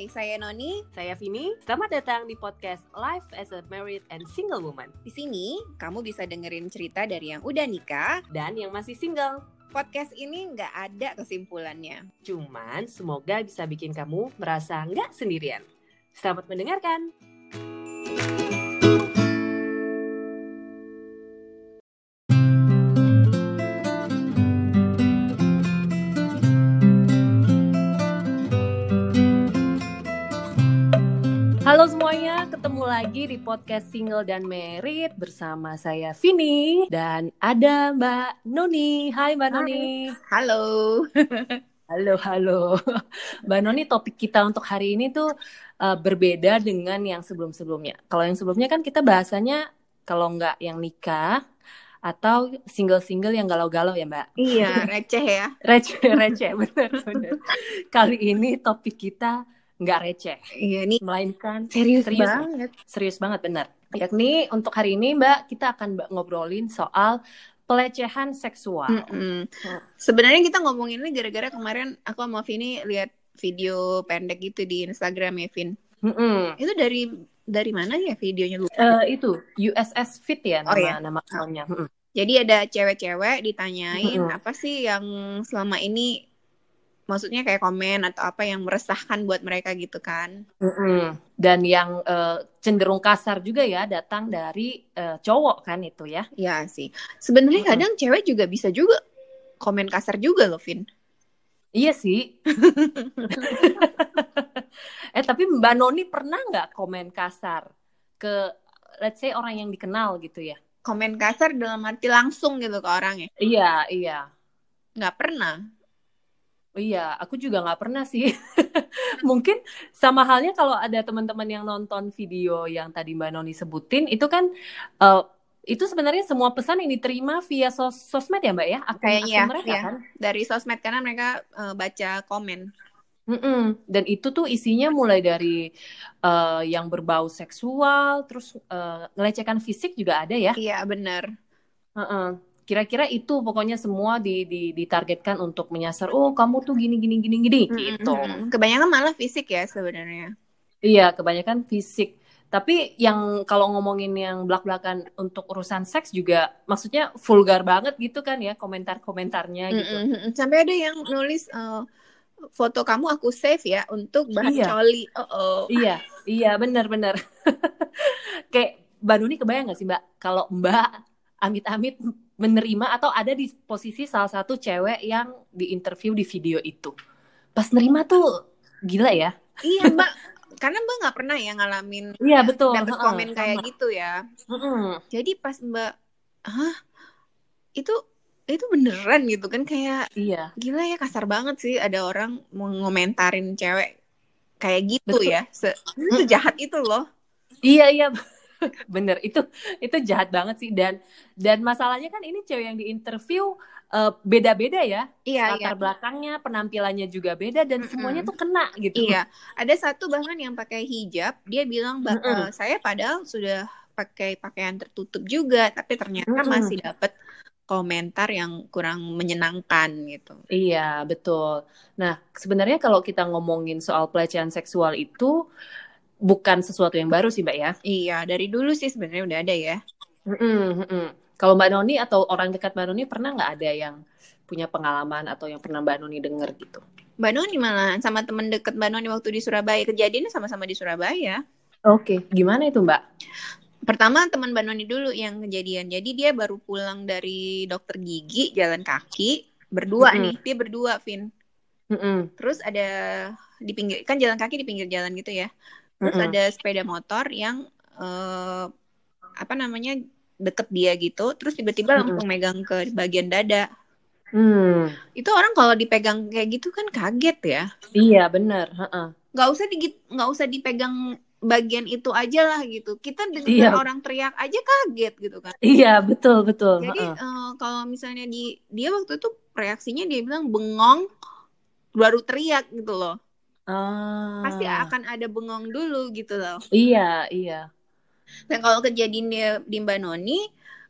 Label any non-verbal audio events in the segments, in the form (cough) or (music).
Hai, saya Noni. Saya Vini. Selamat datang di podcast Life as a Married and Single Woman. Di sini, kamu bisa dengerin cerita dari yang udah nikah dan yang masih single. Podcast ini nggak ada kesimpulannya. Cuman semoga bisa bikin kamu merasa nggak sendirian. Selamat mendengarkan. Lagi di podcast Single dan Merit bersama saya Vini dan ada Mbak Noni. Hai Mbak Noni. Halo. (laughs) halo, halo. Mbak Noni, topik kita untuk hari ini tuh uh, berbeda dengan yang sebelum-sebelumnya. Kalau yang sebelumnya kan kita bahasanya kalau nggak yang nikah atau single-single yang galau-galau ya Mbak? Iya, receh ya. (laughs) receh, receh, benar, benar. Kali ini topik kita nggak receh. Iya nih. Melainkan serius, serius banget. Serius banget benar. Yakni untuk hari ini Mbak kita akan ngobrolin soal pelecehan seksual. Mm -mm. Hmm. Sebenarnya kita ngomongin ini gara-gara kemarin aku sama Vini lihat video pendek gitu di Instagram ya Vin. Mm -mm. Itu dari dari mana ya videonya lu? Uh, itu USS Fit ya nama oh, iya? nama akunnya. Mm -mm. Jadi ada cewek-cewek ditanyain mm -mm. apa sih yang selama ini maksudnya kayak komen atau apa yang meresahkan buat mereka gitu kan? Mm-hmm. dan yang uh, cenderung kasar juga ya datang dari uh, cowok kan itu ya. Ya sih. Sebenarnya mm-hmm. kadang cewek juga bisa juga komen kasar juga loh Vin. Iya sih. (laughs) Eh tapi Mbak Noni pernah nggak komen kasar ke let's say orang yang dikenal gitu ya? Komen kasar dalam arti langsung gitu ke orangnya? Iya iya. Nggak pernah Iya, aku juga nggak pernah sih. (laughs) Mungkin sama halnya kalau ada teman-teman yang nonton video yang tadi Mbak Noni sebutin, itu kan uh, itu sebenarnya semua pesan yang diterima via sos sosmed ya Mbak ya? Akun, Kayaknya akun mereka ya. kan? Dari sosmed karena mereka uh, baca komen. Mm -mm. Dan itu tuh isinya mulai dari uh, yang berbau seksual, terus uh, ngelecehkan fisik juga ada ya? Iya benar. Uh -uh kira-kira itu pokoknya semua di, di ditargetkan untuk menyasar oh kamu tuh gini gini gini gini mm-hmm. gitu kebanyakan malah fisik ya sebenarnya iya kebanyakan fisik tapi yang kalau ngomongin yang belak-belakan untuk urusan seks juga maksudnya vulgar banget gitu kan ya komentar-komentarnya gitu mm-hmm. sampai ada yang nulis uh, foto kamu aku save ya untuk bahan iya. coli oh, oh. iya iya benar-benar (laughs) kayak Mbak Nuni kebayang gak sih Mbak kalau Mbak amit-amit menerima atau ada di posisi salah satu cewek yang diinterview di video itu. Pas nerima tuh gila ya. Iya mbak, karena mbak nggak pernah ya ngalamin iya betul dapat komen uh, kayak gitu ya. Uh, Jadi pas mbak, hah itu itu beneran gitu kan kayak iya. gila ya kasar banget sih ada orang mau ngomentarin cewek kayak gitu betul. ya. Se itu jahat itu loh. Iya iya (laughs) bener itu itu jahat banget sih dan dan masalahnya kan ini cewek yang diinterview uh, beda-beda ya iya, latar iya. belakangnya penampilannya juga beda dan mm -hmm. semuanya tuh kena gitu iya ada satu bahkan yang pakai hijab dia bilang bahwa mm -hmm. saya padahal sudah pakai pakaian tertutup juga tapi ternyata mm -hmm. masih dapat komentar yang kurang menyenangkan gitu. Iya, betul. Nah, sebenarnya kalau kita ngomongin soal pelecehan seksual itu bukan sesuatu yang baru sih mbak ya? Iya dari dulu sih sebenarnya udah ada ya. Mm -mm. kalau mbak Noni atau orang dekat mbak Noni pernah nggak ada yang punya pengalaman atau yang pernah mbak Noni dengar gitu? Mbak Noni malah sama temen deket mbak Noni waktu di Surabaya. Kejadiannya sama-sama di Surabaya. Oke okay. gimana itu mbak? Pertama teman mbak Noni dulu yang kejadian. Jadi dia baru pulang dari dokter gigi jalan kaki berdua mm -hmm. nih. Dia berdua Vin. Mm -hmm. terus ada di pinggir kan jalan kaki di pinggir jalan gitu ya terus mm -hmm. ada sepeda motor yang uh, apa namanya deket dia gitu terus tiba-tiba mm -hmm. langsung megang ke bagian dada hmm. itu orang kalau dipegang kayak gitu kan kaget ya iya benar uh nggak usah di nggak usah dipegang bagian itu aja lah gitu kita dengar iya. orang teriak aja kaget gitu kan iya betul betul jadi uh -uh. Uh, kalau misalnya di dia waktu itu reaksinya dia bilang bengong baru teriak gitu loh Ah. Pasti akan ada bengong dulu gitu loh. Iya, iya. Dan kalau kejadian di, di Mbak Noni,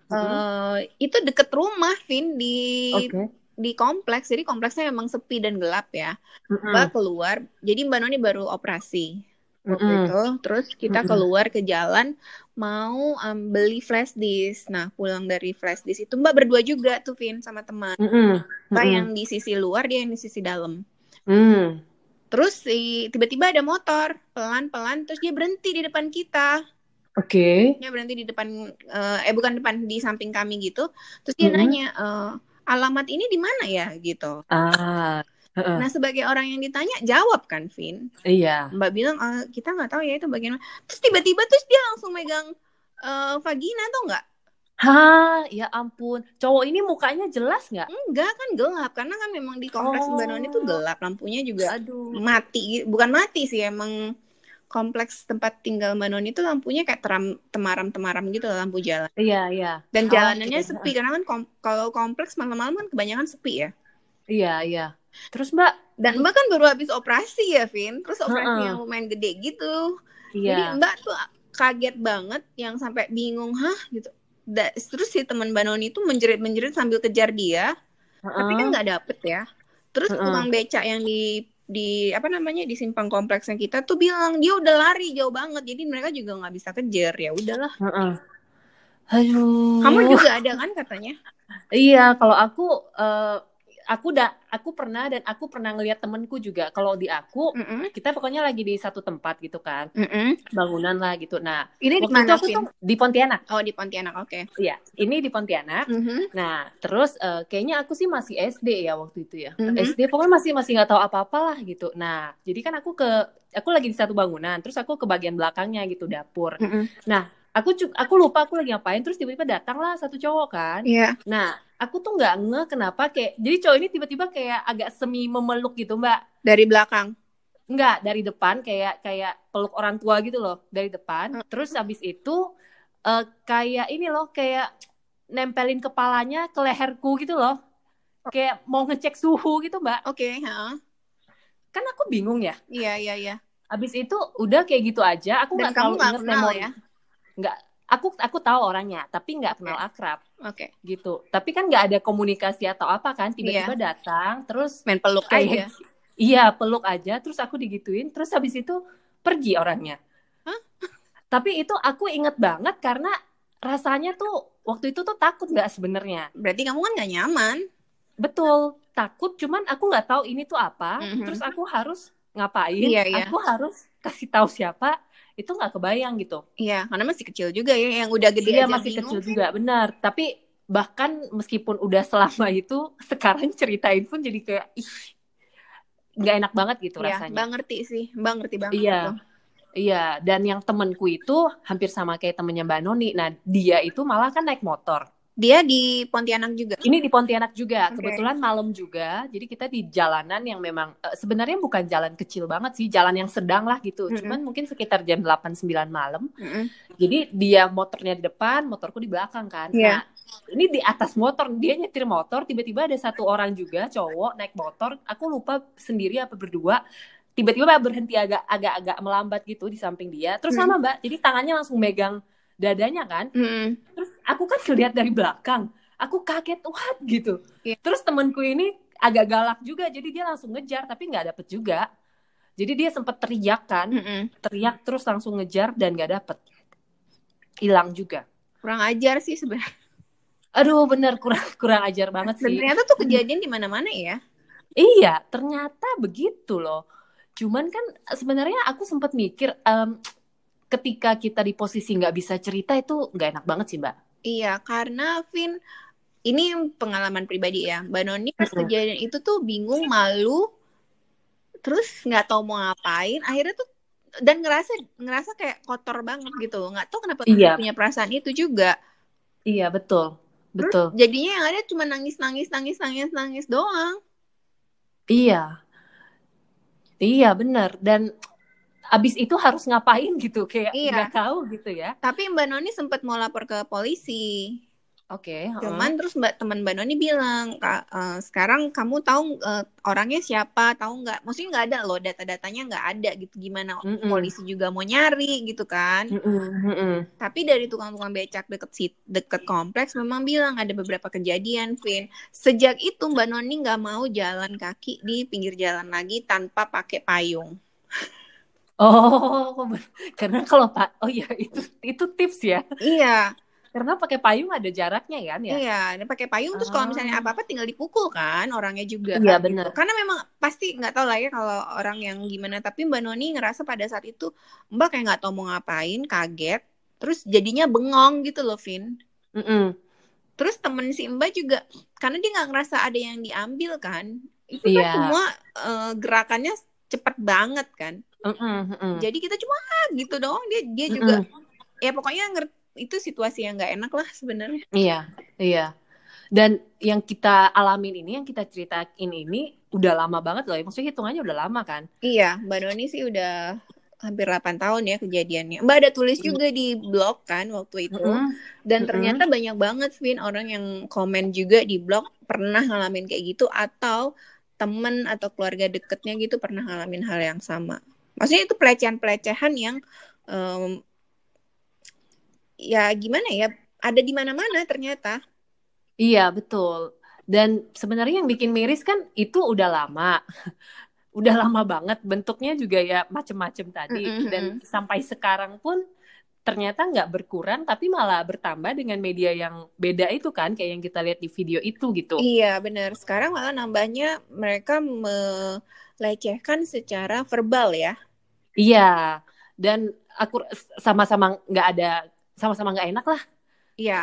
mm -hmm. uh, itu deket rumah, Vin di okay. di kompleks, jadi kompleksnya memang sepi dan gelap ya. Mm-hmm. Mbak keluar, jadi Mbak Noni baru operasi waktu mm-hmm. itu. Terus kita keluar ke jalan mau um, beli flash disk. Nah pulang dari flash disk itu Mbak berdua juga tuh Vin sama teman. Mm-hmm. Mbak yang di sisi luar, dia yang di sisi dalam. Mm. Terus si tiba-tiba ada motor pelan-pelan, terus dia berhenti di depan kita. Oke. Okay. Dia berhenti di depan, uh, eh bukan depan di samping kami gitu. Terus dia mm -hmm. nanya, uh, alamat ini di mana ya gitu. Ah. Uh. Nah sebagai orang yang ditanya jawab kan, Vin. Iya. Mbak bilang uh, kita nggak tahu ya itu bagian mana. Terus tiba-tiba terus dia langsung megang uh, vagina atau enggak? Hah, ya ampun. Cowok ini mukanya jelas nggak? Enggak kan gelap karena kan memang di kompleks oh. Mbak itu gelap, lampunya juga Aduh. mati. Bukan mati sih emang kompleks tempat tinggal Mbak Noni itu lampunya kayak teram temaram-temaram gitu lampu jalan. Iya, iya. Dan oh, jalanannya gitu. sepi karena kan kom kalau kompleks malam-malam kan kebanyakan sepi ya. Iya, iya. Terus Mbak dan Mbak kan baru habis operasi ya, Vin. Terus operasi uh -uh. yang lumayan gede gitu. Iya. Jadi Mbak tuh kaget banget yang sampai bingung, "Hah?" gitu. Da terus si teman Mbak Noni itu menjerit-menjerit sambil kejar dia. Uh -uh. Tapi kan nggak dapet ya. Terus uh -uh. tukang becak yang di di apa namanya di simpang kompleksnya kita tuh bilang dia udah lari jauh banget jadi mereka juga nggak bisa kejar ya udahlah uh -uh. aduh kamu juga ada kan katanya iya kalau aku uh, aku udah aku pernah dan aku pernah ngelihat temenku juga kalau di aku mm -mm. kita pokoknya lagi di satu tempat gitu kan mm -mm. bangunan lah gitu nah ini di mana aku tuh di Pontianak oh di Pontianak oke okay. iya ini di Pontianak mm -hmm. nah terus uh, kayaknya aku sih masih SD ya waktu itu ya mm -hmm. SD pokoknya masih masih nggak tahu apa-apa lah gitu nah jadi kan aku ke aku lagi di satu bangunan terus aku ke bagian belakangnya gitu dapur mm -hmm. nah aku aku lupa aku lagi ngapain terus tiba-tiba datang lah satu cowok kan. Iya. Yeah. nah aku tuh nggak nge kenapa kayak jadi cowok ini tiba-tiba kayak agak semi memeluk gitu mbak. Dari belakang? Enggak, dari depan kayak kayak peluk orang tua gitu loh dari depan. Hmm. terus habis itu uh, kayak ini loh kayak nempelin kepalanya ke leherku gitu loh. Kayak mau ngecek suhu gitu mbak. Oke okay, huh? kan aku bingung ya. Iya iya iya. Habis itu udah kayak gitu aja aku nggak tahu inget memori. ya nggak aku aku tahu orangnya tapi nggak kenal akrab oke okay. gitu tapi kan nggak ada komunikasi atau apa kan tiba-tiba yeah. datang terus main peluk kayak, aja (laughs) iya peluk aja terus aku digituin terus habis itu pergi orangnya huh? (laughs) tapi itu aku inget banget karena rasanya tuh waktu itu tuh takut nggak sebenarnya berarti kamu kan nggak nyaman betul takut cuman aku nggak tahu ini tuh apa mm -hmm. terus aku harus ngapain iya, iya. aku harus kasih tahu siapa itu nggak kebayang gitu. Iya, karena masih kecil juga ya, yang udah gede iya, aja masih bingung. kecil juga, benar. Tapi bahkan meskipun udah selama itu, (laughs) sekarang ceritain pun jadi kayak ih nggak enak banget gitu iya, rasanya. Bang ngerti sih, bang ngerti banget. Iya. Gitu. Iya, dan yang temenku itu hampir sama kayak temennya Mbak Noni. Nah, dia itu malah kan naik motor. Dia di Pontianak juga. Ini di Pontianak juga. Okay. Kebetulan malam juga. Jadi kita di jalanan yang memang uh, sebenarnya bukan jalan kecil banget sih, jalan yang sedang lah gitu. Mm -hmm. Cuman mungkin sekitar jam 8 9 malam. Mm -hmm. Jadi dia motornya di depan, motorku di belakang kan. Yeah. Nah, ini di atas motor, dia nyetir motor, tiba-tiba ada satu orang juga cowok naik motor. Aku lupa sendiri apa berdua tiba-tiba berhenti agak agak agak melambat gitu di samping dia terus hmm. sama mbak jadi tangannya langsung megang dadanya kan. Mm. terus aku kan ngeliat dari belakang. Aku kaget what? gitu. Yeah. terus temanku ini agak galak juga jadi dia langsung ngejar tapi nggak dapet juga. Jadi dia sempat teriak kan mm -mm. teriak terus langsung ngejar dan nggak dapet. Hilang juga. Kurang ajar sih sebenarnya. Aduh bener kurang kurang ajar banget sih. Dan ternyata tuh kejadian di mana-mana ya. Iya ternyata begitu loh. Cuman kan sebenarnya aku sempat mikir um, ketika kita di posisi nggak bisa cerita itu nggak enak banget sih mbak. Iya karena Vin ini pengalaman pribadi ya. Mbak Noni pas kejadian itu tuh bingung malu terus nggak tahu mau ngapain. Akhirnya tuh dan ngerasa ngerasa kayak kotor banget gitu nggak tahu kenapa iya. punya perasaan itu juga. Iya betul. Betul. terus, jadinya yang ada cuma nangis nangis nangis nangis nangis doang. Iya. Iya benar dan abis itu harus ngapain gitu kayak iya. nggak tahu gitu ya tapi mbak Noni sempat mau lapor ke polisi Oke. Okay, Cuman terus mbak teman mbak Noni bilang, uh, sekarang kamu tahu uh, orangnya siapa? Tahu nggak? Maksudnya nggak ada loh data-datanya nggak ada gitu. Gimana mm -mm. polisi juga mau nyari gitu kan? Mm -mm. Tapi dari tukang-tukang becak deket deket kompleks memang bilang ada beberapa kejadian, Vin. Sejak itu mbak Noni nggak mau jalan kaki di pinggir jalan lagi tanpa pakai payung. Oh, karena kalau pak, oh iya itu itu tips ya. Iya karena pakai payung ada jaraknya kan ya? Iya, dan pakai payung terus kalau misalnya ah. apa-apa tinggal dipukul kan orangnya juga. Iya kan, benar. Gitu. Karena memang pasti nggak tahu lah ya kalau orang yang gimana. Tapi Mbak Noni ngerasa pada saat itu Mbak kayak nggak tahu mau ngapain, kaget, terus jadinya bengong gitu loh, Vin. Mm -mm. Terus temen si Mbak juga karena dia nggak ngerasa ada yang diambil kan, itu kan iya. semua uh, gerakannya cepet banget kan. Mm -mm, mm. Jadi kita cuma gitu dong. Dia dia juga ya pokoknya ngerti itu situasi yang nggak enak lah sebenarnya. Iya, iya. Dan yang kita alamin ini, yang kita ceritain ini, udah lama banget loh. Maksudnya hitungannya udah lama kan? Iya, Mbak Doni sih udah hampir 8 tahun ya kejadiannya. Mbak ada tulis juga di blog kan waktu itu. Mm -hmm. Dan ternyata mm -hmm. banyak banget Vin orang yang komen juga di blog pernah ngalamin kayak gitu atau temen atau keluarga deketnya gitu pernah ngalamin hal yang sama. Maksudnya itu pelecehan-pelecehan yang um, ya gimana ya ada di mana-mana ternyata. Iya betul. Dan sebenarnya yang bikin miris kan itu udah lama. (laughs) udah lama banget bentuknya juga ya macem-macem tadi mm -hmm. dan sampai sekarang pun ternyata nggak berkurang tapi malah bertambah dengan media yang beda itu kan kayak yang kita lihat di video itu gitu. Iya benar. Sekarang malah nambahnya mereka melecehkan secara verbal ya. Iya. Dan aku sama-sama nggak ada sama-sama nggak enak lah. Iya.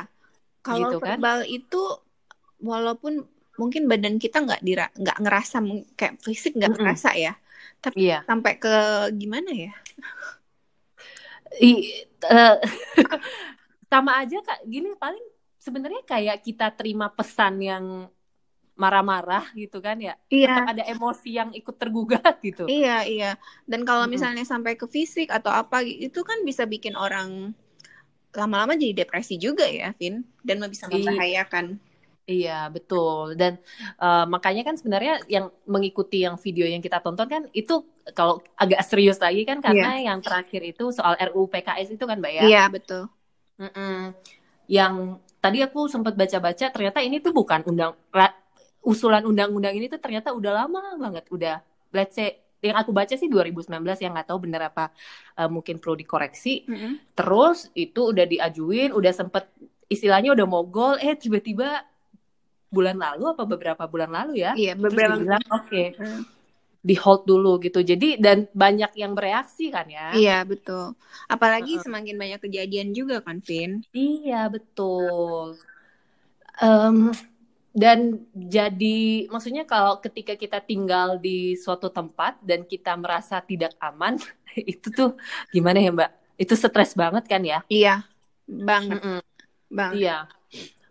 Kalau gitu kan? verbal itu walaupun mungkin badan kita nggak dira nggak ngerasa kayak fisik nggak mm -mm. ngerasa ya. Tapi iya. sampai ke gimana ya? I, uh, (laughs) sama aja kak gini paling sebenarnya kayak kita terima pesan yang marah-marah gitu kan ya iya. tetap ada emosi yang ikut tergugat (laughs) gitu iya iya dan kalau misalnya mm -hmm. sampai ke fisik atau apa itu kan bisa bikin orang lama-lama jadi depresi juga ya, Vin, dan bisa membahayakan. Iya betul dan uh, makanya kan sebenarnya yang mengikuti yang video yang kita tonton kan itu kalau agak serius lagi kan karena yeah. yang terakhir itu soal RUU PKS itu kan mbak ya. Iya betul. Mm -mm. Yang tadi aku sempat baca-baca ternyata ini tuh bukan undang usulan undang-undang ini tuh ternyata udah lama banget udah let's say yang aku baca sih 2019 yang nggak tahu bener apa uh, mungkin perlu dikoreksi. Mm -hmm. Terus itu udah diajuin, udah sempet istilahnya udah mogol, eh tiba-tiba bulan lalu apa beberapa bulan lalu ya? Iya, beberapa bilang oke. Okay, mm. Di hold dulu gitu. Jadi dan banyak yang bereaksi kan ya? Iya betul. Apalagi uh -uh. semakin banyak kejadian juga kan, Vin? Iya betul. Um, dan jadi maksudnya kalau ketika kita tinggal di suatu tempat dan kita merasa tidak aman (laughs) itu tuh gimana ya mbak itu stres banget kan ya iya banget mm -mm. bang iya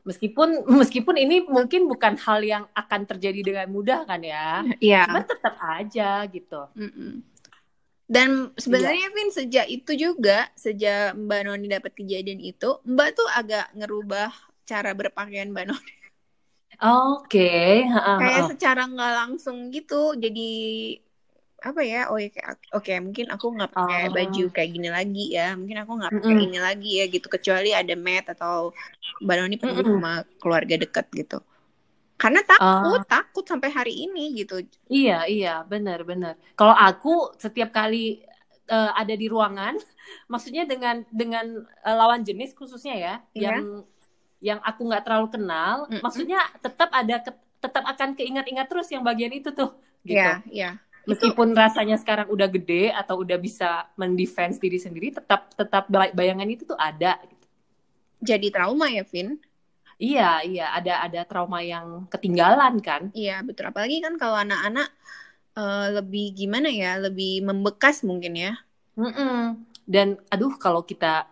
meskipun (laughs) meskipun ini mungkin bukan hal yang akan terjadi dengan mudah kan ya iya cuma tetap aja gitu mm -mm. Dan sebenarnya iya. Vin sejak itu juga sejak Mbak Noni dapat kejadian itu, Mbak tuh agak ngerubah cara berpakaian Mbak Noni. Oke, okay. kayak secara nggak langsung gitu, jadi apa ya? Oh ya, oke okay, mungkin aku nggak pakai oh. baju kayak gini lagi ya, mungkin aku nggak pakai mm -hmm. ini lagi ya gitu, kecuali ada mat atau Mbak Noni pergi mm -hmm. sama keluarga dekat gitu. Karena takut, uh. takut sampai hari ini gitu. Iya, iya, benar-benar. Kalau aku setiap kali uh, ada di ruangan, (laughs) maksudnya dengan dengan uh, lawan jenis khususnya ya, yeah. yang yang aku nggak terlalu kenal, mm -hmm. maksudnya tetap ada tetap akan keingat-ingat terus yang bagian itu tuh, gitu. Iya, yeah, yeah. Meskipun itu... rasanya sekarang udah gede atau udah bisa mendefense diri sendiri, tetap tetap bayangan itu tuh ada. Gitu. Jadi trauma ya, Vin? Iya, iya, ada ada trauma yang ketinggalan kan? Iya, betul. Apalagi kan kalau anak-anak uh, lebih gimana ya, lebih membekas mungkin ya. Mm -mm. Dan aduh, kalau kita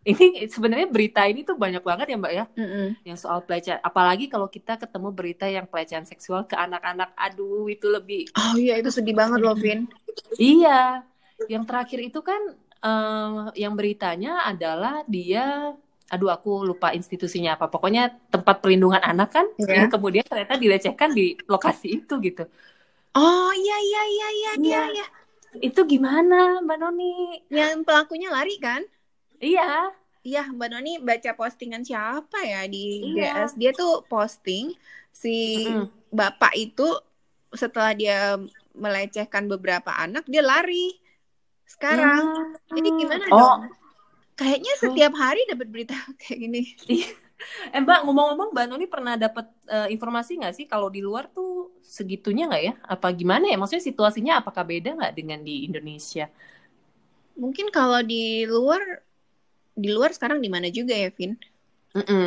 ini sebenarnya berita ini tuh banyak banget ya mbak ya. Mm -hmm. yang soal pelecehan. Apalagi kalau kita ketemu berita yang pelecehan seksual ke anak-anak. Aduh itu lebih oh iya itu sedih banget loh Vin. Iya. Yang terakhir itu kan um, yang beritanya adalah dia aduh aku lupa institusinya apa. Pokoknya tempat perlindungan anak kan yeah. yang kemudian ternyata dilecehkan di lokasi itu gitu. Oh iya iya iya iya iya ya. itu gimana mbak Noni? Yang pelakunya lari kan iya iya mbak Noni baca postingan siapa ya di iya. GS dia tuh posting si mm. bapak itu setelah dia melecehkan beberapa anak dia lari sekarang hmm. jadi gimana oh. dong Kayaknya setiap hari dapat berita (laughs) kayak gini. Iya. eh Mbak ngomong-ngomong Mbak Noni pernah dapat uh, informasi nggak sih kalau di luar tuh segitunya nggak ya? Apa gimana ya? Maksudnya situasinya apakah beda nggak dengan di Indonesia? Mungkin kalau di luar di luar sekarang di mana juga ya, Vin? Mm -mm.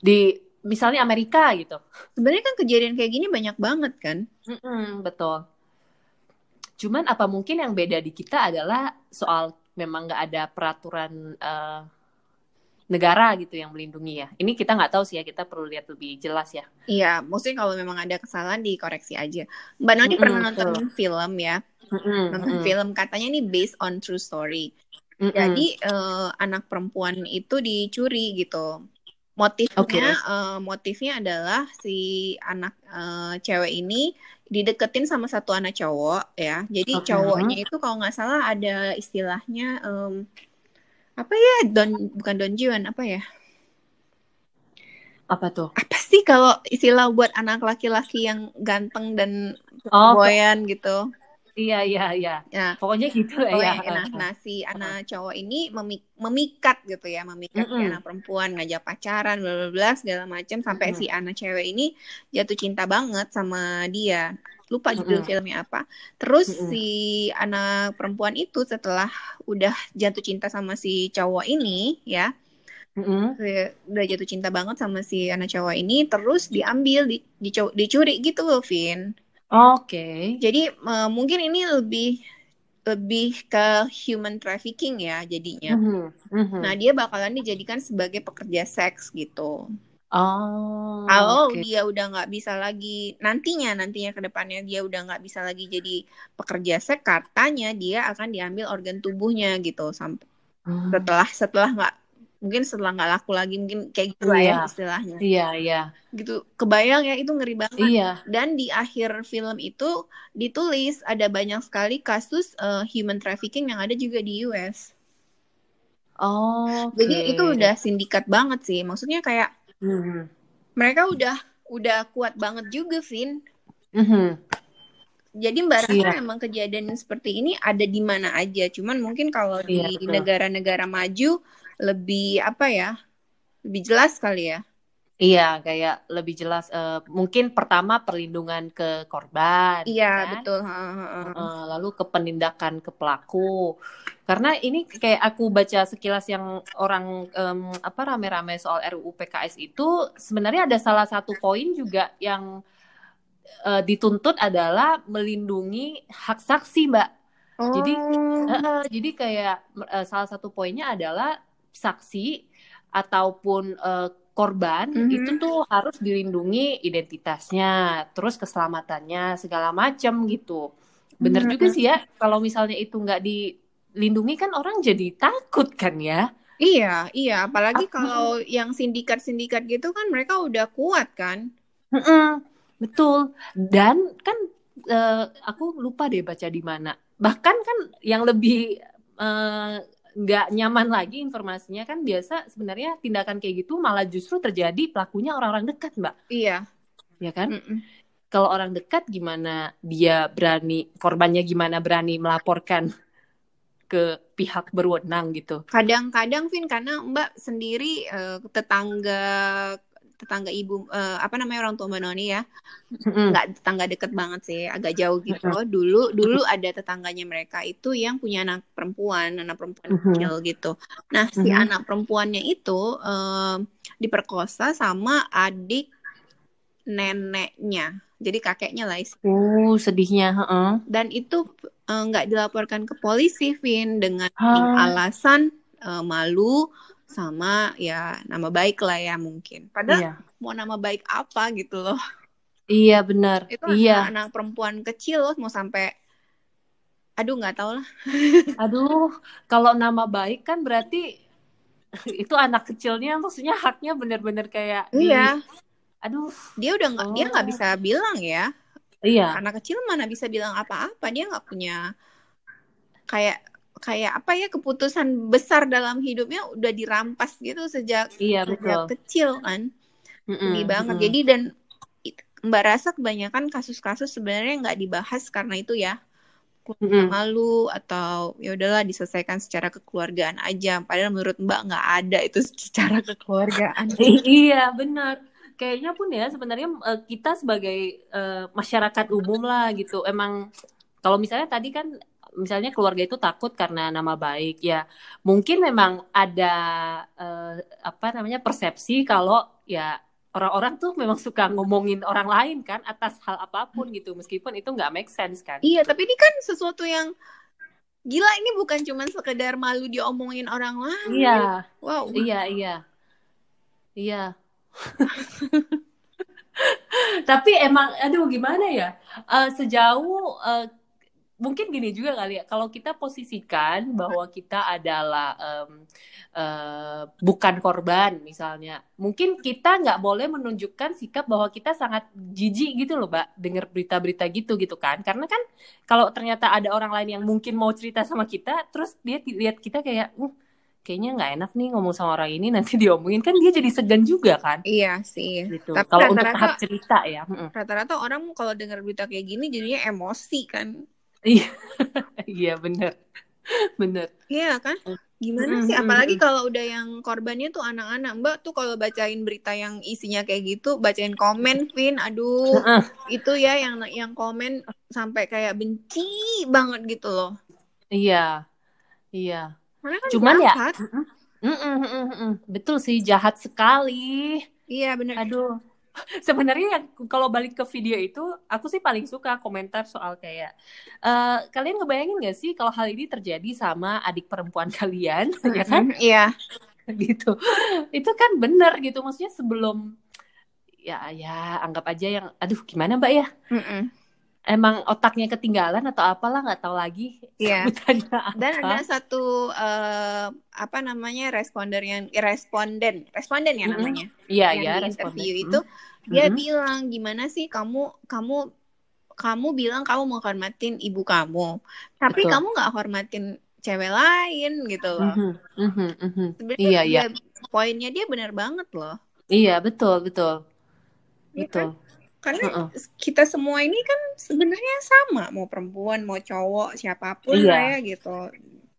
Di misalnya Amerika gitu. Sebenarnya kan kejadian kayak gini banyak banget kan? Mm -mm, betul. Cuman apa mungkin yang beda di kita adalah soal memang nggak ada peraturan uh, negara gitu yang melindungi ya. Ini kita nggak tahu sih ya, kita perlu lihat lebih jelas ya. Iya, maksudnya kalau memang ada kesalahan dikoreksi aja. Mbak Noni mm -hmm, pernah nonton betul. film ya, mm -hmm, nonton mm -hmm. film katanya ini based on true story. Mm -hmm. Jadi uh, anak perempuan itu dicuri gitu. Motifnya, okay. uh, motifnya adalah si anak uh, cewek ini dideketin sama satu anak cowok ya. Jadi okay. cowoknya itu kalau nggak salah ada istilahnya um, apa ya don bukan don juan apa ya? Apa tuh? Apa sih kalau istilah buat anak laki-laki yang ganteng dan oh, boyan gitu? Iya iya iya. Nah, pokoknya gitu lah ya. Nah, nah si anak cowok ini memik memikat gitu ya, memikat mm -hmm. si anak perempuan, ngajak pacaran, bla bla bla segala macam sampai mm -hmm. si anak cewek ini jatuh cinta banget sama dia. Lupa judul mm -hmm. filmnya apa. Terus mm -hmm. si anak perempuan itu setelah udah jatuh cinta sama si cowok ini ya, Mm -hmm. udah jatuh cinta banget sama si anak cowok ini terus diambil di, dicuri gitu loh Vin Oke. Okay. Jadi uh, mungkin ini lebih lebih ke human trafficking ya jadinya. Mm -hmm. Mm -hmm. Nah dia bakalan dijadikan sebagai pekerja seks gitu. Oh. Kalau okay. dia udah nggak bisa lagi nantinya nantinya ke depannya dia udah nggak bisa lagi jadi pekerja seks, katanya dia akan diambil organ tubuhnya gitu sampai hmm. setelah setelah nggak mungkin setelah nggak laku lagi mungkin kayak gitu lah ya iya. istilahnya iya iya gitu kebayang ya itu ngeri banget iya. dan di akhir film itu ditulis ada banyak sekali kasus uh, human trafficking yang ada juga di US oh okay. jadi itu udah sindikat banget sih maksudnya kayak mm-hmm. mereka udah udah kuat banget juga Vin mm-hmm. jadi mbak rasa yeah. memang kejadian seperti ini ada di mana aja cuman mungkin kalau yeah, di negara-negara maju lebih apa ya lebih jelas kali ya Iya, kayak lebih jelas. Uh, mungkin pertama perlindungan ke korban. Iya, kan? betul. Uh, lalu ke penindakan ke pelaku. Karena ini kayak aku baca sekilas yang orang um, apa rame-rame soal RUU PKS itu sebenarnya ada salah satu poin juga yang uh, dituntut adalah melindungi hak saksi, Mbak. Oh. Jadi, uh, jadi kayak uh, salah satu poinnya adalah saksi ataupun uh, korban mm -hmm. itu tuh harus dilindungi identitasnya, terus keselamatannya segala macam gitu. Bener mm -hmm. juga sih ya kalau misalnya itu nggak dilindungi kan orang jadi takut kan ya. Iya, iya. Apalagi Apa? kalau yang sindikat-sindikat gitu kan mereka udah kuat kan. Mm -mm, betul. Dan kan uh, aku lupa deh baca di mana. Bahkan kan yang lebih uh, nggak nyaman lagi informasinya kan biasa sebenarnya tindakan kayak gitu malah justru terjadi pelakunya orang-orang dekat mbak. Iya. Ya kan? Mm -mm. kalau orang dekat gimana dia berani korbannya gimana berani melaporkan ke pihak berwenang gitu? Kadang-kadang Vin karena mbak sendiri uh, tetangga tetangga ibu uh, apa namanya orang tua Mbak Noni ya. Nggak mm. tetangga deket banget sih agak jauh gitu. Mm. dulu dulu ada tetangganya mereka itu yang punya anak perempuan anak perempuan kecil gitu. Nah si anak perempuannya itu uh, diperkosa sama adik neneknya jadi kakeknya lah oh sedihnya uh dan itu nggak uh, dilaporkan ke polisi Vin dengan huh? alasan uh, malu sama ya nama baik lah ya mungkin. Padahal iya. mau nama baik apa gitu loh. Iya benar. Itu iya. anak, anak perempuan kecil loh mau sampai aduh nggak tahu lah. (laughs) aduh, kalau nama baik kan berarti itu anak kecilnya maksudnya haknya bener-bener kayak iya di, aduh dia udah nggak dia nggak Oh. bisa bilang ya iya anak kecil mana bisa bilang apa-apa dia nggak punya kayak kayak apa ya keputusan besar dalam hidupnya udah dirampas gitu sejak iya sejak betul. kecil kan. Mm-mm, sedih banget. Mm-mm. jadi dan Mbak rasa kebanyakan kasus-kasus sebenarnya nggak dibahas karena itu ya Mm-mm. malu atau ya udahlah diselesaikan secara kekeluargaan aja. Padahal menurut Mbak nggak ada itu (laughs) secara kekeluargaan. (laughs) Iya benar. Kayaknya pun ya sebenarnya eh, kita sebagai eh, masyarakat umum lah gitu. Emang kalau misalnya tadi kan misalnya keluarga itu takut karena nama baik ya mungkin memang ada eh, apa namanya persepsi kalau ya orang-orang tuh memang suka ngomongin orang lain kan atas hal apa pun gitu meskipun itu nggak make sense kan Iya, tapi ini kan sesuatu yang gila ini bukan cuma sekedar malu diomongin orang lain. iya Wow. Iya, iya. Iya. (laughs) Tapi emang, aduh gimana ya? Eh, sejauh, eh, mungkin gini juga kali ya, kalau kita posisikan bahwa kita adalah em, eh, bukan korban misalnya, mungkin kita nggak boleh menunjukkan sikap bahwa kita sangat jijik gitu loh, Mbak, dengar berita-berita gitu gitu kan? Karena kan kalau ternyata ada orang lain yang mungkin mau cerita sama kita, terus dia lihat kita kayak, "Uh, kayaknya nggak enak nih ngomong sama orang ini nanti diomongin kan dia jadi segan juga kan Iya sih. gitu Tapi kalau untuk rata-rata- tahap cerita ya. Rata-rata orang kalau dengar berita kayak gini jadinya emosi kan. (laughs) iya bener bener Iya kan? Gimana Mm, sih? mm, Apalagi mm. kalau udah yang korbannya tuh anak-anak. Mbak tuh kalau bacain berita yang isinya kayak gitu, bacain komen, Vin, aduh, itu ya yang yang komen sampai kayak benci banget gitu loh. iya iya Karena kan cuman ya jahat. Mm-mm. Mm-mm, mm-mm, mm. betul sih jahat sekali Iya bener. aduh (laughs) sebenarnya kalau balik ke video itu aku sih paling suka komentar soal kayak eh, kalian ngebayangin gak sih kalau hal ini terjadi sama adik perempuan (laughs) kalian? (laughs) Ya kan? Iya. gitu. Itu kan bener gitu. Maksudnya sebelum ya ya anggap aja yang aduh gimana mbak ya? Mm-mm. Emang otaknya ketinggalan atau apalah nggak tahu lagi Iya. (laughs) sebutannya apa Dan ada satu eh, apa namanya responder yang responden, responden ya namanya. iya yang iya di responden. interview Mm. itu dia Mm-mm. bilang gimana sih kamu kamu kamu bilang kamu menghormatin ibu kamu, tapi Betul. kamu nggak hormatin cewek lain gitu loh. Mhm, mhm, mhm. Sebenarnya Iya, iya. dia- poinnya dia benar banget loh. iya betul betul Iya betul Karena Heeh. kita semua ini kan sebenarnya sama, mau perempuan, mau cowok, siapa pun Iya. lah ya gitu.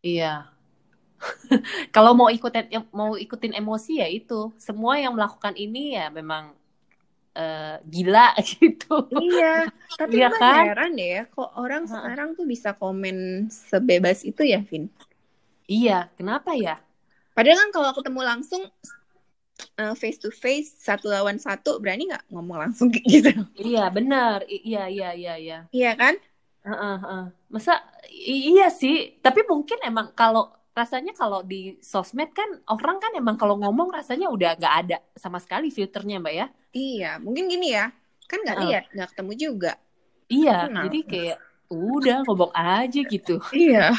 iya (laughs) kalau mau ikutin mau ikutin emosi ya itu semua yang melakukan ini ya memang eh, gila (laughs) gitu Iya, tapi Iya kan? heran ya, kok orang Heeh. sekarang tuh bisa komen sebebas itu ya, Vin? iya kenapa ya Padahal kan kalau ketemu langsung eh, face to face satu lawan satu berani nggak ngomong langsung (laughs) gitu? iya benar I- iya iya iya iya Iya kan? Heeh, heeh. Masa i- iya sih, tapi mungkin emang kalau rasanya kalau di sosmed kan orang kan emang kalau ngomong rasanya udah nggak ada sama sekali filternya mbak ya. Iya, mungkin gini ya, kan nggak Heeh. lihat, nggak ketemu juga. Iya, Kenapa? jadi kayak udah ngomong aja gitu. (laughs) Iya.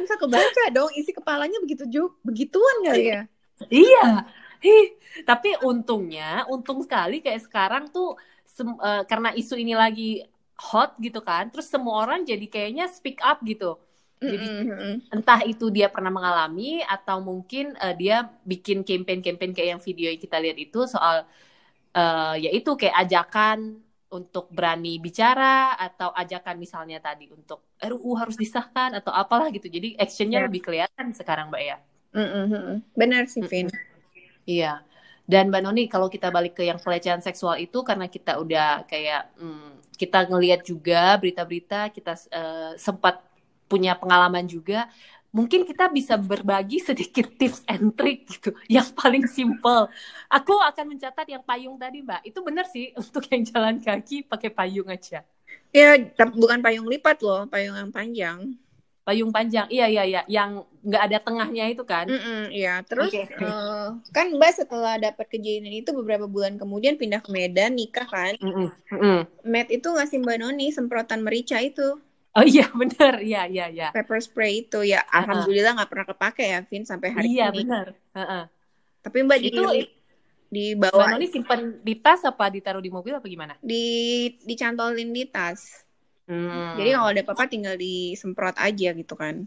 bisa kebaca dong isi kepalanya begitu juga begituan kali ya. Iya. (laughs) Ih, tapi untungnya, untung sekali kayak sekarang tuh sem- eh, karena isu ini lagi hot gitu kan, terus semua orang jadi kayaknya speak up gitu. Jadi Mm-mm. entah itu dia pernah mengalami atau mungkin eh, dia bikin campaign-campaign kayak yang video yang kita lihat itu soal eh ya itu kayak ajakan untuk berani bicara atau ajakan misalnya tadi untuk RUU harus disahkan atau apalah gitu. Jadi actionnya Ya. lebih kelihatan sekarang Mbak ya. Mm-mm. Benar sih, Vin. Iya. Dan Mbak Noni, kalau kita balik ke yang pelecehan seksual itu karena kita udah kayak hmm, kita ngelihat juga berita-berita, kita eh, sempat punya pengalaman juga. Mungkin kita bisa berbagi sedikit (laughs) tips and trick gitu, yang paling simple. Aku akan mencatat yang payung tadi, Mbak. Itu benar sih (laughs) untuk yang jalan kaki pakai payung aja. Ya, bukan payung lipat loh, payung yang panjang. Payung panjang, iya iya iya, yang nggak ada tengahnya itu kan. Mm-mm, Iya, terus Oke. eh, kan Mbak setelah dapat kejadian itu beberapa bulan kemudian pindah ke Medan nikah kan. Mm-mm, mm-mm. Matt itu ngasih Mbak Noni semprotan merica itu. Oh iya (laughs) benar, iya iya iya. Pepper spray itu ya uh-uh. alhamdulillah nggak pernah kepake ya, Vin sampai hari iya, ini. Iya benar. Uh-uh. Tapi Mbak itu di, di bawah. Mbak Noni simpen di tas apa ditaruh di mobil apa gimana? Di dicantolin di tas. Hmm. Jadi kalau ada apa-apa tinggal disemprot aja gitu kan.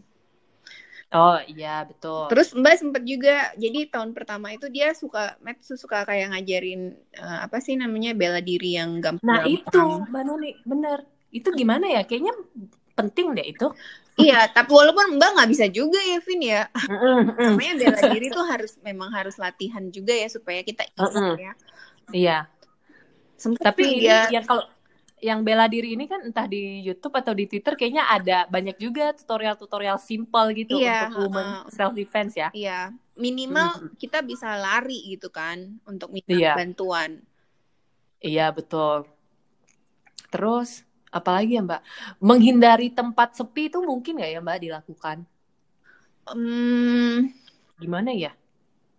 Oh iya betul. Terus Mbak sempet juga jadi tahun pertama itu dia suka Matt suka kayak ngajarin uh, apa sih namanya bela diri yang gampang. Nah itu Mbak Noni bener itu gimana ya? Kayaknya penting deh itu. iya, tapi walaupun Mbak nggak bisa juga ya, Vin ya. Namanya bela diri tuh harus memang harus latihan juga ya supaya kita ingat ya. Iya. Sempet tapi dia... yang kalau yang bela diri ini kan entah di YouTube atau di Twitter kayaknya ada banyak juga tutorial-tutorial simple gitu iya, untuk woman uh, self defense ya. Iya, minimal hmm. kita bisa lari gitu kan untuk minta iya. bantuan. Iya, betul. Terus apalagi ya, Mbak? Menghindari tempat sepi itu mungkin nggak ya, Mbak dilakukan? Um, Gimana ya?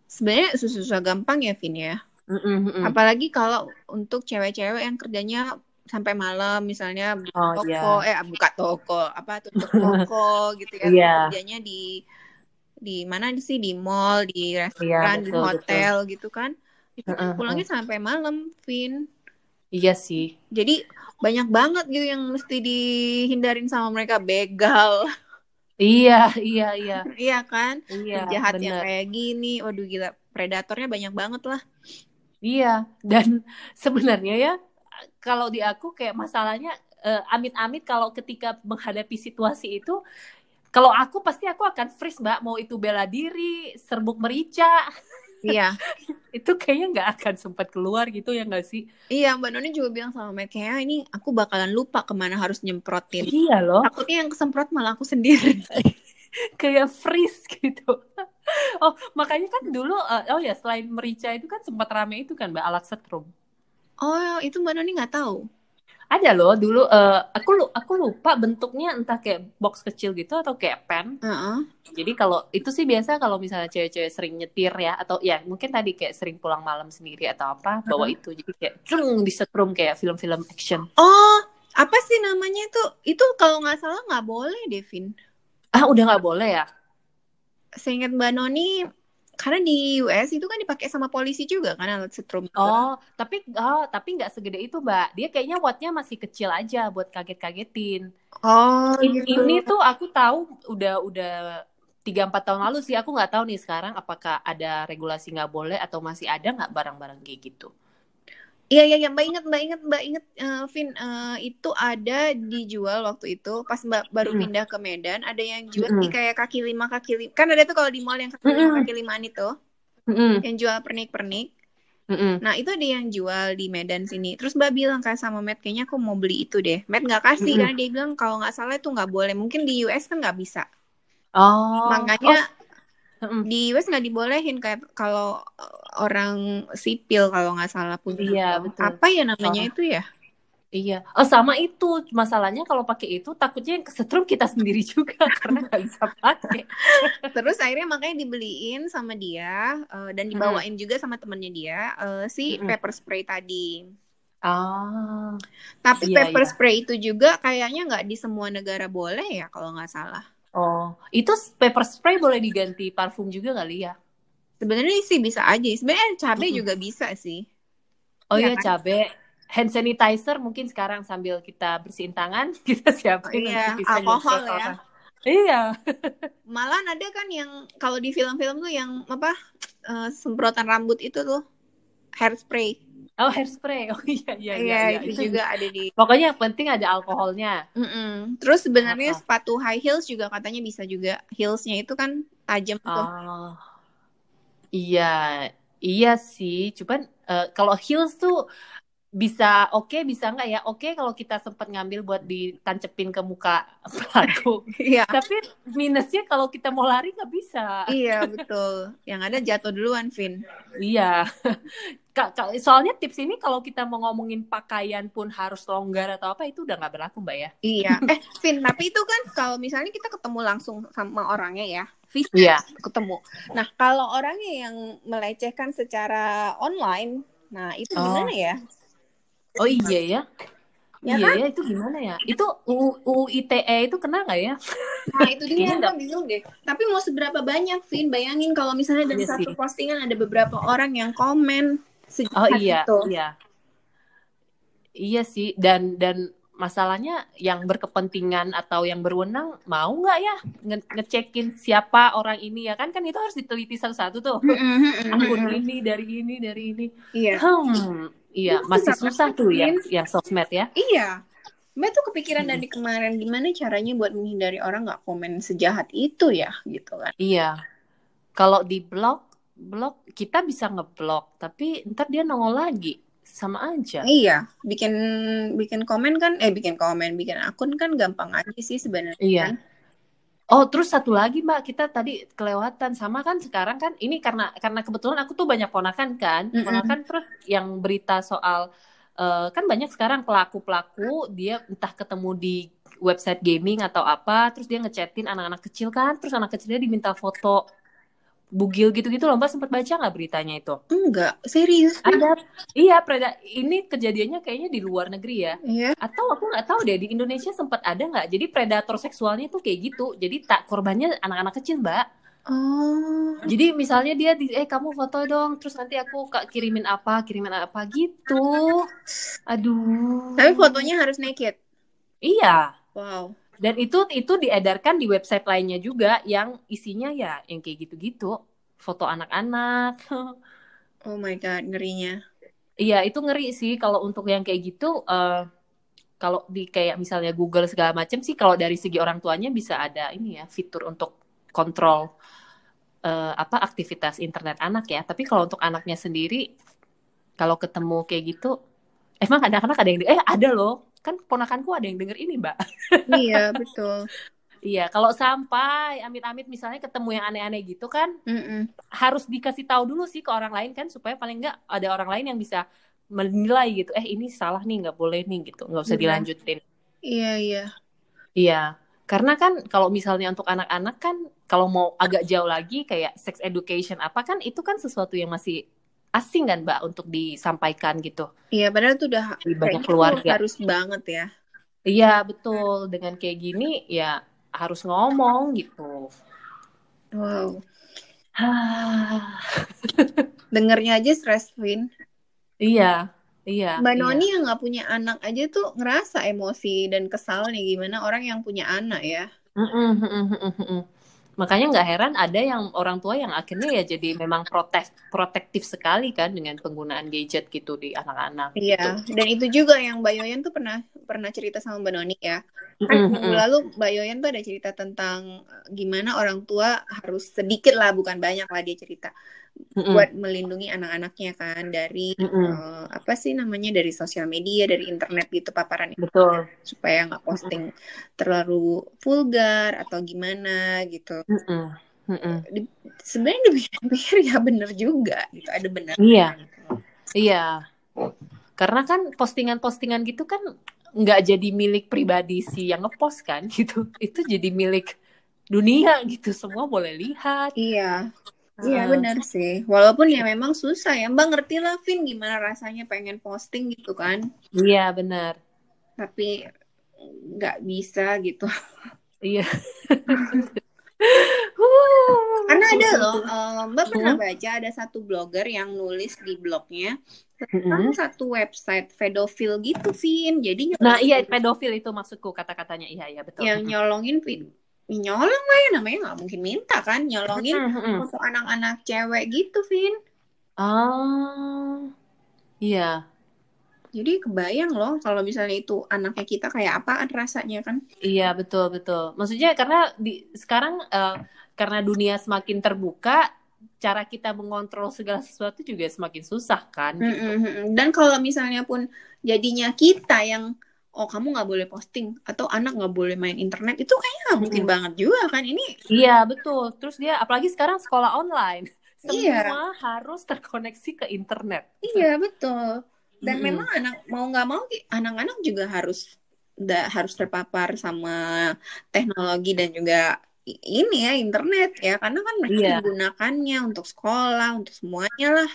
Sebenarnya susah-susah gampang ya, Vin ya. Mm -mm. Apalagi kalau untuk cewek-cewek yang kerjanya sampai malam misalnya buka oh, toko yeah. eh buka toko apa tutup toko (laughs) gitu ya yeah. kerjanya di di mana sih? Di mall di iya, restoran yeah, di hotel betul. gitu kan. Itu uh, uh, pulangnya sampai malam Vin. Iya sih. Jadi banyak banget gitu yang mesti dihindarin sama mereka begal. Iya iya iya. (laughs) Iya kan? Iya, jahat yang kayak gini waduh gila predatornya banyak banget lah. Iya dan sebenarnya ya kalau di aku kayak masalahnya uh, amit-amit kalau ketika menghadapi situasi itu kalau aku pasti aku akan freeze mbak. Mau itu bela diri serbuk merica. Iya. (laughs) Itu kayaknya nggak akan sempat keluar gitu ya nggak sih? Iya mbak Noni juga bilang sama Matt kayak ini aku bakalan lupa ke mana harus nyemprotin. Iya loh. Takutnya yang kesemprot malah aku sendiri. (laughs) Kayak freeze gitu. (laughs) Oh makanya kan dulu uh, oh ya selain merica itu kan sempat rame itu kan mbak alat setrum Oh, itu Mbak Noni nggak tahu. Ada loh dulu uh, aku lu aku lupa bentuknya entah kayak box kecil gitu atau kayak pen. Uh -uh. Jadi kalau itu sih biasa kalau misalnya cewek-cewek sering nyetir ya atau ya mungkin tadi kayak sering pulang malam sendiri atau apa bawa uh -huh. itu jadi kayak cung di setrum kayak film-film action. Oh, apa sih namanya itu? Itu kalau nggak salah nggak boleh, Devin. Ah, udah nggak boleh ya? Seingat Mbak Noni karena di US itu kan dipakai sama polisi juga kan alat setrum. Oh, tapi oh, tapi nggak segede itu, Mbak. Dia kayaknya wattnya masih kecil aja buat kaget-kagetin. Oh, ini, gitu. ini tuh aku tahu udah udah tiga empat tahun lalu sih aku nggak tahu nih sekarang apakah ada regulasi nggak boleh atau masih ada nggak barang-barang kayak gitu. Iya iya ya, Mbak inget Mbak inget Mbak inget uh, Vin uh, itu ada dijual waktu itu pas Mbak baru mm. pindah ke Medan ada yang jual mm. di kayak kaki lima kaki lima kan ada tuh kalau di mall yang kaki lima mm. kaki limaan itu mm. yang jual pernik pernik mm Nah itu ada yang jual di Medan sini. Terus Mbak bilang kan sama Matt kayaknya aku mau beli itu deh. Matt nggak kasih mm karena dia bilang kalau nggak salah itu nggak boleh. Mungkin di US kan nggak bisa. Oh. Makanya oh. Di US nggak dibolehin kayak kalau orang sipil kalau nggak salah pun iya betul apa ya namanya oh. itu ya Iya, oh sama itu masalahnya kalau pakai itu takutnya yang kesetrum kita sendiri juga (laughs) karena nggak bisa pakai. (laughs) Terus akhirnya makanya dibeliin sama dia uh, dan dibawain hmm. juga sama temennya dia uh, si hmm. pepper spray tadi. Ah, tapi iya, pepper iya. spray itu juga kayaknya nggak di semua negara boleh ya kalau nggak salah. Oh, itu pepper spray boleh diganti parfum juga kali ya? Sebenarnya sih bisa aja. Sebenarnya cabai juga bisa sih. Oh iya, kan? cabai. Hand sanitizer mungkin sekarang sambil kita bersihin tangan (laughs) kita siapin. Iya, alkohol ya. Orang. Iya. (laughs) Malah ada kan yang kalau di film-film tuh yang apa uh, semprotan rambut itu tuh hairspray. Oh hairspray, (laughs) oh iya iya iya, iya, iya. itu, juga ada di. Pokoknya yang penting ada alkoholnya. Mm -mm. Terus sebenarnya oh. sepatu high heels juga katanya bisa juga heelsnya itu kan tajam tuh. Oh. Iya, iya sih. Cuman uh, kalau heels tuh bisa oke okay, bisa nggak ya oke okay, kalau kita sempat ngambil buat ditancepin ke muka (laughs) pelaku iya. tapi minusnya kalau kita mau lari nggak bisa iya betul yang ada jatuh duluan Vin iya (laughs) soalnya tips ini kalau kita mau ngomongin pakaian pun harus longgar atau apa itu udah nggak berlaku mbak ya iya (laughs) eh Vin tapi itu kan kalau misalnya kita ketemu langsung sama orangnya ya fisik yeah. ketemu. Nah, kalau orangnya yang melecehkan secara online, nah itu oh. gimana ya? Oh iya ya. Ya iya kan? ya itu gimana ya? Itu UU ITE itu kena nggak ya? Nah itu dia yang bingung deh. Tapi mau seberapa banyak, Vin? Bayangin kalau misalnya dari iya satu sih. postingan ada beberapa orang yang komen. Oh iya, itu. iya. Iya sih. Dan dan masalahnya yang berkepentingan atau yang berwenang mau nggak ya nge ngecekin siapa orang ini ya kan kan itu harus diteliti satu-satu tuh akun ini dari ini dari ini iya hmm Iya, itu masih susah tuh ya yang sosmed ya. Iya. Mbak tuh kepikiran hmm. dari kemarin gimana caranya buat menghindari orang nggak komen sejahat itu ya, gitu kan. Iya. Kalau di blog, blog kita bisa ngeblok, tapi ntar dia nongol lagi sama aja. Iya, bikin bikin komen kan, eh bikin komen, bikin akun kan gampang aja sih sebenarnya. Iya. Kan? Oh, terus satu lagi Mbak, kita tadi kelewatan. Sama kan sekarang kan ini karena karena kebetulan aku tuh banyak ponakan kan, mm-hmm. ponakan terus yang berita soal uh, kan banyak sekarang pelaku-pelaku dia entah ketemu di website gaming atau apa, terus dia ngechatin anak-anak kecil kan, terus anak kecilnya diminta foto bugil gitu-gitu loh mbak sempat baca nggak beritanya itu enggak serius ada iya preda ini kejadiannya kayaknya di luar negeri ya iya. atau aku nggak tahu deh di Indonesia sempat ada nggak jadi predator seksualnya tuh kayak gitu jadi tak korbannya anak-anak kecil mbak Oh. Jadi misalnya dia di eh kamu foto dong, terus nanti aku kak kirimin apa, kirimin apa gitu. Aduh. Tapi fotonya harus naked. Iya. Wow. Dan itu itu diedarkan di website lainnya juga yang isinya ya yang kayak gitu-gitu, foto anak-anak. oh my god, ngerinya. Iya, itu ngeri sih kalau untuk yang kayak gitu uh, kalau di kayak misalnya Google segala macam sih kalau dari segi orang tuanya bisa ada ini ya fitur untuk kontrol uh, apa aktivitas internet anak ya. Tapi kalau untuk anaknya sendiri kalau ketemu kayak gitu emang anak-anak ada yang eh ada loh kan ponakanku ada yang denger ini mbak iya betul (laughs) Iya, kalau sampai amit-amit misalnya ketemu yang aneh-aneh gitu kan, Mm-mm. harus dikasih tahu dulu sih ke orang lain kan supaya paling nggak ada orang lain yang bisa menilai gitu. Eh ini salah nih, nggak boleh nih gitu, nggak usah mm dilanjutin. Iya iya. Iya, karena kan kalau misalnya untuk anak-anak kan kalau mau agak jauh lagi kayak sex education apa kan itu kan sesuatu yang masih asing kan Mbak untuk disampaikan gitu. Iya, padahal itu udah di banyak keluarga harus banget ya. Iya, betul. Dengan kayak gini ya harus ngomong gitu. Wow. (sighs) Dengernya aja stress, Vin. Iya, iya. Mbak iya. Noni yang nggak punya anak aja tuh ngerasa emosi dan kesal nih gimana orang yang punya anak ya. Mm -mm, Makanya nggak heran ada yang orang tua yang akhirnya ya jadi memang protes protektif sekali kan dengan penggunaan gadget gitu di anak-anak. Iya, gitu. dan itu juga yang Mbak Yoyan tuh pernah pernah cerita sama Mbak Noni ya. Kan mm -hmm. lalu Mbak Yoyan tuh ada cerita tentang gimana orang tua harus sedikit lah bukan banyak lah dia cerita mm-hmm. buat melindungi anak-anaknya kan dari mm-hmm. uh, apa sih namanya dari sosial media dari internet gitu paparan betul supaya nggak posting terlalu vulgar atau gimana gitu mm-hmm. Mm-hmm. Sebenarnya dipikir ya bener juga gitu ada benar iya gitu. iya karena kan postingan-postingan gitu kan nggak jadi milik pribadi si yang ngepost kan gitu itu jadi milik dunia gitu semua boleh lihat iya Iya benar sih. Walaupun ya memang susah ya. Mbak ngerti lah Vin gimana rasanya pengen posting gitu kan. Iya benar. Tapi nggak bisa gitu. Iya. (laughs) Karena ada loh, uh, Mbak pernah baca ada satu blogger yang nulis di blognya tentang hmm. satu website pedofil gitu, Vin. Jadi Nah, iya pedofil itu maksudku kata-katanya. Iya, iya betul. Yang nyolongin nyolong lah ya namanya nggak mungkin minta kan nyolongin untuk anak-anak cewek gitu Vin. Ah iya. Jadi kebayang loh kalau misalnya itu anaknya kita kayak apaan rasanya kan. Iya betul betul. Maksudnya karena di sekarang uh, karena dunia semakin terbuka cara kita mengontrol segala sesuatu juga semakin susah kan gitu. dan kalau misalnya pun jadinya kita yang oh kamu nggak boleh posting atau anak nggak boleh main internet itu kayaknya nggak mungkin hmm. banget juga kan ini iya betul terus dia apalagi sekarang sekolah online iya. semua iya. harus terkoneksi ke internet iya betul dan hmm. memang anak mau nggak mau anak-anak juga harus da, harus terpapar sama teknologi dan juga ini ya internet ya karena kan mereka iya. menggunakannya untuk sekolah untuk semuanya lah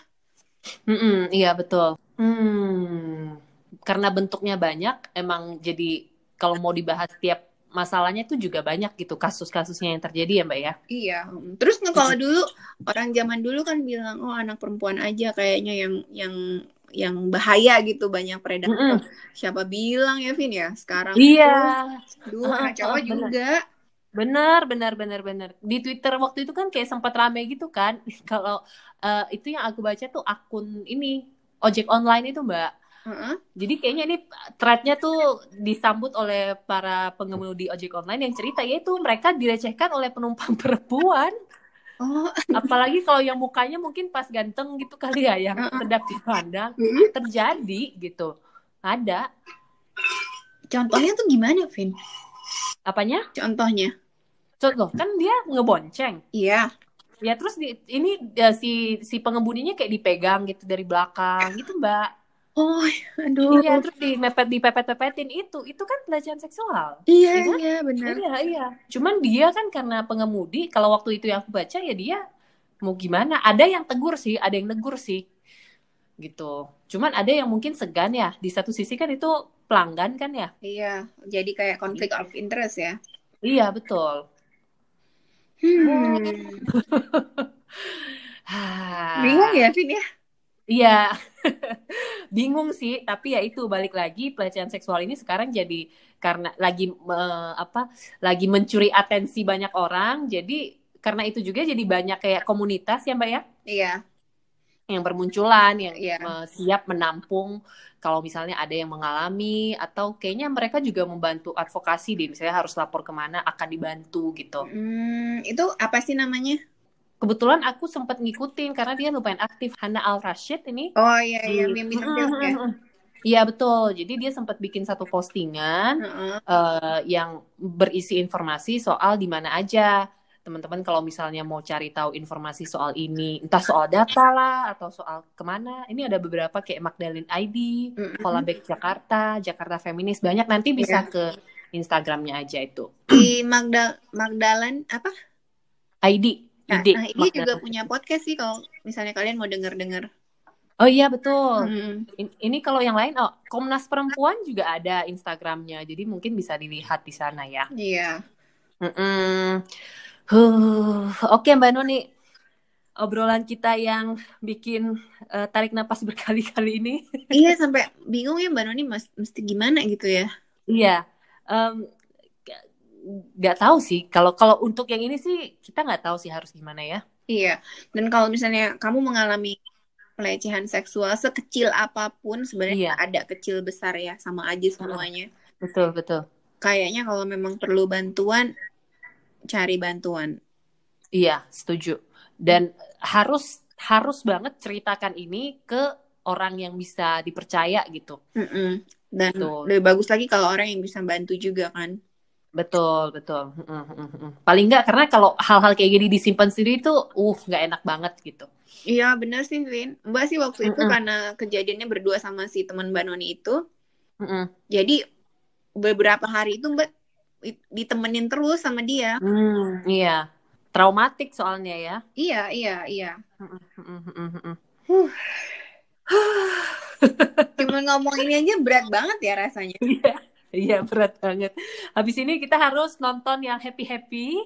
mm -mm, iya betul hmm karena bentuknya banyak emang jadi kalau mau dibahas tiap masalahnya itu juga banyak gitu kasus-kasusnya yang terjadi ya mbak ya? Iya terus kalau dulu orang zaman dulu kan bilang oh anak perempuan aja kayaknya yang yang yang bahaya gitu banyak predator. Mm -hmm. siapa bilang ya Vin ya? Sekarang iya. (laughs) dulu anak cowok uh, juga. Benar benar benar benar di Twitter waktu itu kan kayak sempat rame gitu kan. (laughs) Kalau uh, itu yang aku baca tuh akun ini ojek online itu mbak Uh-huh. Jadi kayaknya ini threadnya tuh disambut oleh para pengemudi ojek online yang cerita yaitu mereka direcehkan oleh penumpang (laughs) perempuan. Oh. Apalagi kalau yang mukanya mungkin pas ganteng gitu kali ya yang uh-uh. sedap dipandang uh-huh. terjadi gitu. Ada. Contohnya tuh gimana, Vin? Apanya? Contohnya. Contoh kan dia ngebonceng. Iya. Ya terus di, ini ya, si si pengemudinya kayak dipegang gitu dari belakang gitu, Mbak. Oh, aduh. Iya, terus di mepet di pepet-pepetin itu, itu kan pelecehan seksual. Iya, ya, iya, benar. Iya, iya. Cuman dia kan karena pengemudi, kalau waktu itu yang aku baca ya dia mau gimana? Ada yang tegur sih, ada yang negur sih. Gitu. Cuman ada yang mungkin segan ya. Di satu sisi kan itu pelanggan kan ya. Iya, jadi kayak konflik of interest ya. Iya, betul. Hmm. (laughs) Bingung ya, Vin ya? Iya, (laughs) bingung sih. Tapi ya itu balik lagi pelecehan seksual ini sekarang jadi karena lagi uh, apa? Lagi mencuri atensi banyak orang. Jadi karena itu juga jadi banyak kayak komunitas ya mbak ya? Iya. Yang bermunculan, yang iya. siap menampung kalau misalnya ada yang mengalami atau kayaknya mereka juga membantu advokasi deh. Misalnya harus lapor ke mana akan dibantu gitu. Hmm, itu apa sih namanya? Kebetulan aku sempat ngikutin karena dia lumayan aktif Hana Al Rashid ini oh iya iya yang ya Iya betul. Jadi dia sempat bikin satu postingan uh -uh. Uh, yang berisi informasi soal di mana aja teman-teman kalau misalnya mau cari tahu informasi soal ini, entah soal data lah atau soal ke mana. Ini ada beberapa kayak Magdalene ID, uh -uh. Jakarta, Jakarta Feminis banyak. Nanti bisa yeah. ke Instagramnya aja itu. Di Magda Magdalen apa? ID. Nah, ide. Nah, ini juga punya podcast sih kalau misalnya kalian mau denger-denger. Oh iya betul. Hmm. Ini, kalau yang lain, oh Komnas Perempuan juga ada Instagramnya, jadi mungkin bisa dilihat di sana ya. Iya. Huh. Oke Mbak Noni, obrolan kita yang bikin uh, tarik napas (laughs) berkali-kali ini. iya sampai bingung ya Mbak Noni, mesti gimana gitu ya? Iya. Um, nggak tahu sih. Kalau kalau untuk yang ini sih kita nggak tahu sih harus gimana ya. Iya. Dan kalau misalnya kamu mengalami pelecehan seksual sekecil apa pun sebenarnya iya. ada kecil besar ya sama aja semuanya. Betul betul. Kayaknya kalau memang perlu bantuan cari bantuan. Iya setuju. Dan harus harus banget ceritakan ini ke orang yang bisa dipercaya gitu. Mm -mm. dan lebih bagus lagi kalau orang yang bisa bantu juga kan Betul, betul. Paling enggak karena kalau hal-hal kayak gini disimpan sendiri itu uh nggak enak banget gitu. Iya benar sih Vin. Mbak sih waktu itu karena kejadiannya berdua sama si teman Mbak Noni itu. Jadi beberapa hari itu Mbak ditemenin terus sama dia. Hmm, iya. Traumatik soalnya ya. Iya, iya, iya. (sighs) Cuma ngomong ini aja berat banget ya rasanya. Iya. Berat banget. Habis ini kita harus nonton yang happy happy.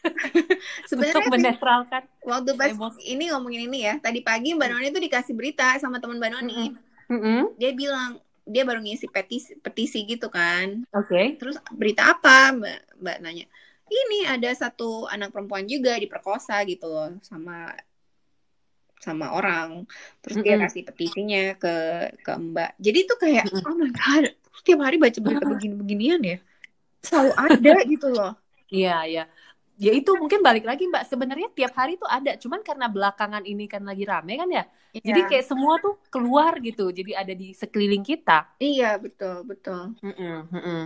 (laughs) Sebenarnya untuk menetralkan. Waktu pas emosi. ini ngomongin ini ya, tadi pagi Mbak Noni itu dikasih berita sama teman Mbak Noni. Mm -hmm. Dia bilang dia baru ngisi petisi, petisi gitu kan. Oke. Okay. Terus berita apa Mbak Mbak nanya? Ini ada satu anak perempuan juga diperkosa gitu loh sama sama orang. Terus mm -hmm. dia kasih petisinya ke ke Mbak. Jadi itu kayak mm -hmm. oh my god, setiap hari baca berita begini-beginian ya. Selalu ada (laughs) gitu loh. Iya iya. Ya itu mungkin balik lagi mbak. Sebenarnya tiap hari tuh ada. Cuman karena belakangan ini kan lagi rame kan ya? Iya. jadi kayak semua tuh keluar gitu. Jadi ada di sekeliling kita. Iya betul betul. Mm -mm, mm -mm.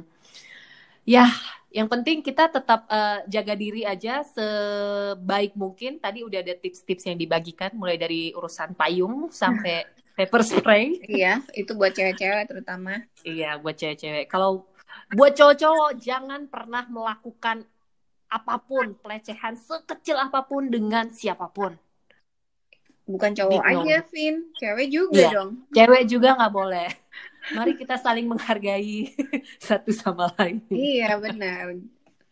ya yang penting kita tetap uh, jaga diri aja sebaik mungkin. Tadi udah ada tips-tips yang dibagikan. Mulai dari urusan payung sampai pepper spray. (laughs) iya, itu buat cewek-cewek terutama. Iya, buat cewek-cewek. Kalau buat cowok-cowok jangan pernah melakukan apa pun pelecehan sekecil apa pun dengan siapa pun. Bukan cowok Big aja. Vin. Cewek juga iya. dong. Cewek juga nggak boleh. Mari kita saling menghargai (laughs) satu sama lain. Iya benar.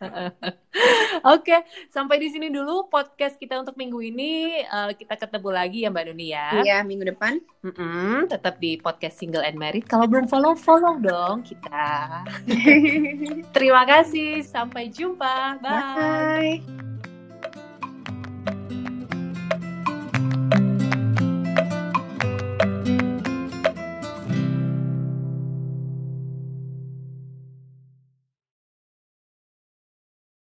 (laughs) Oke, sampai di sini dulu podcast kita untuk minggu ini. Uh, kita ketemu lagi ya Mbak Nuni ya. Iya, minggu depan. Mm -mm, tetap di podcast Single and Married. Kalau belum follow, follow dong kita. (laughs) Terima kasih. Sampai jumpa. Bye. Bye.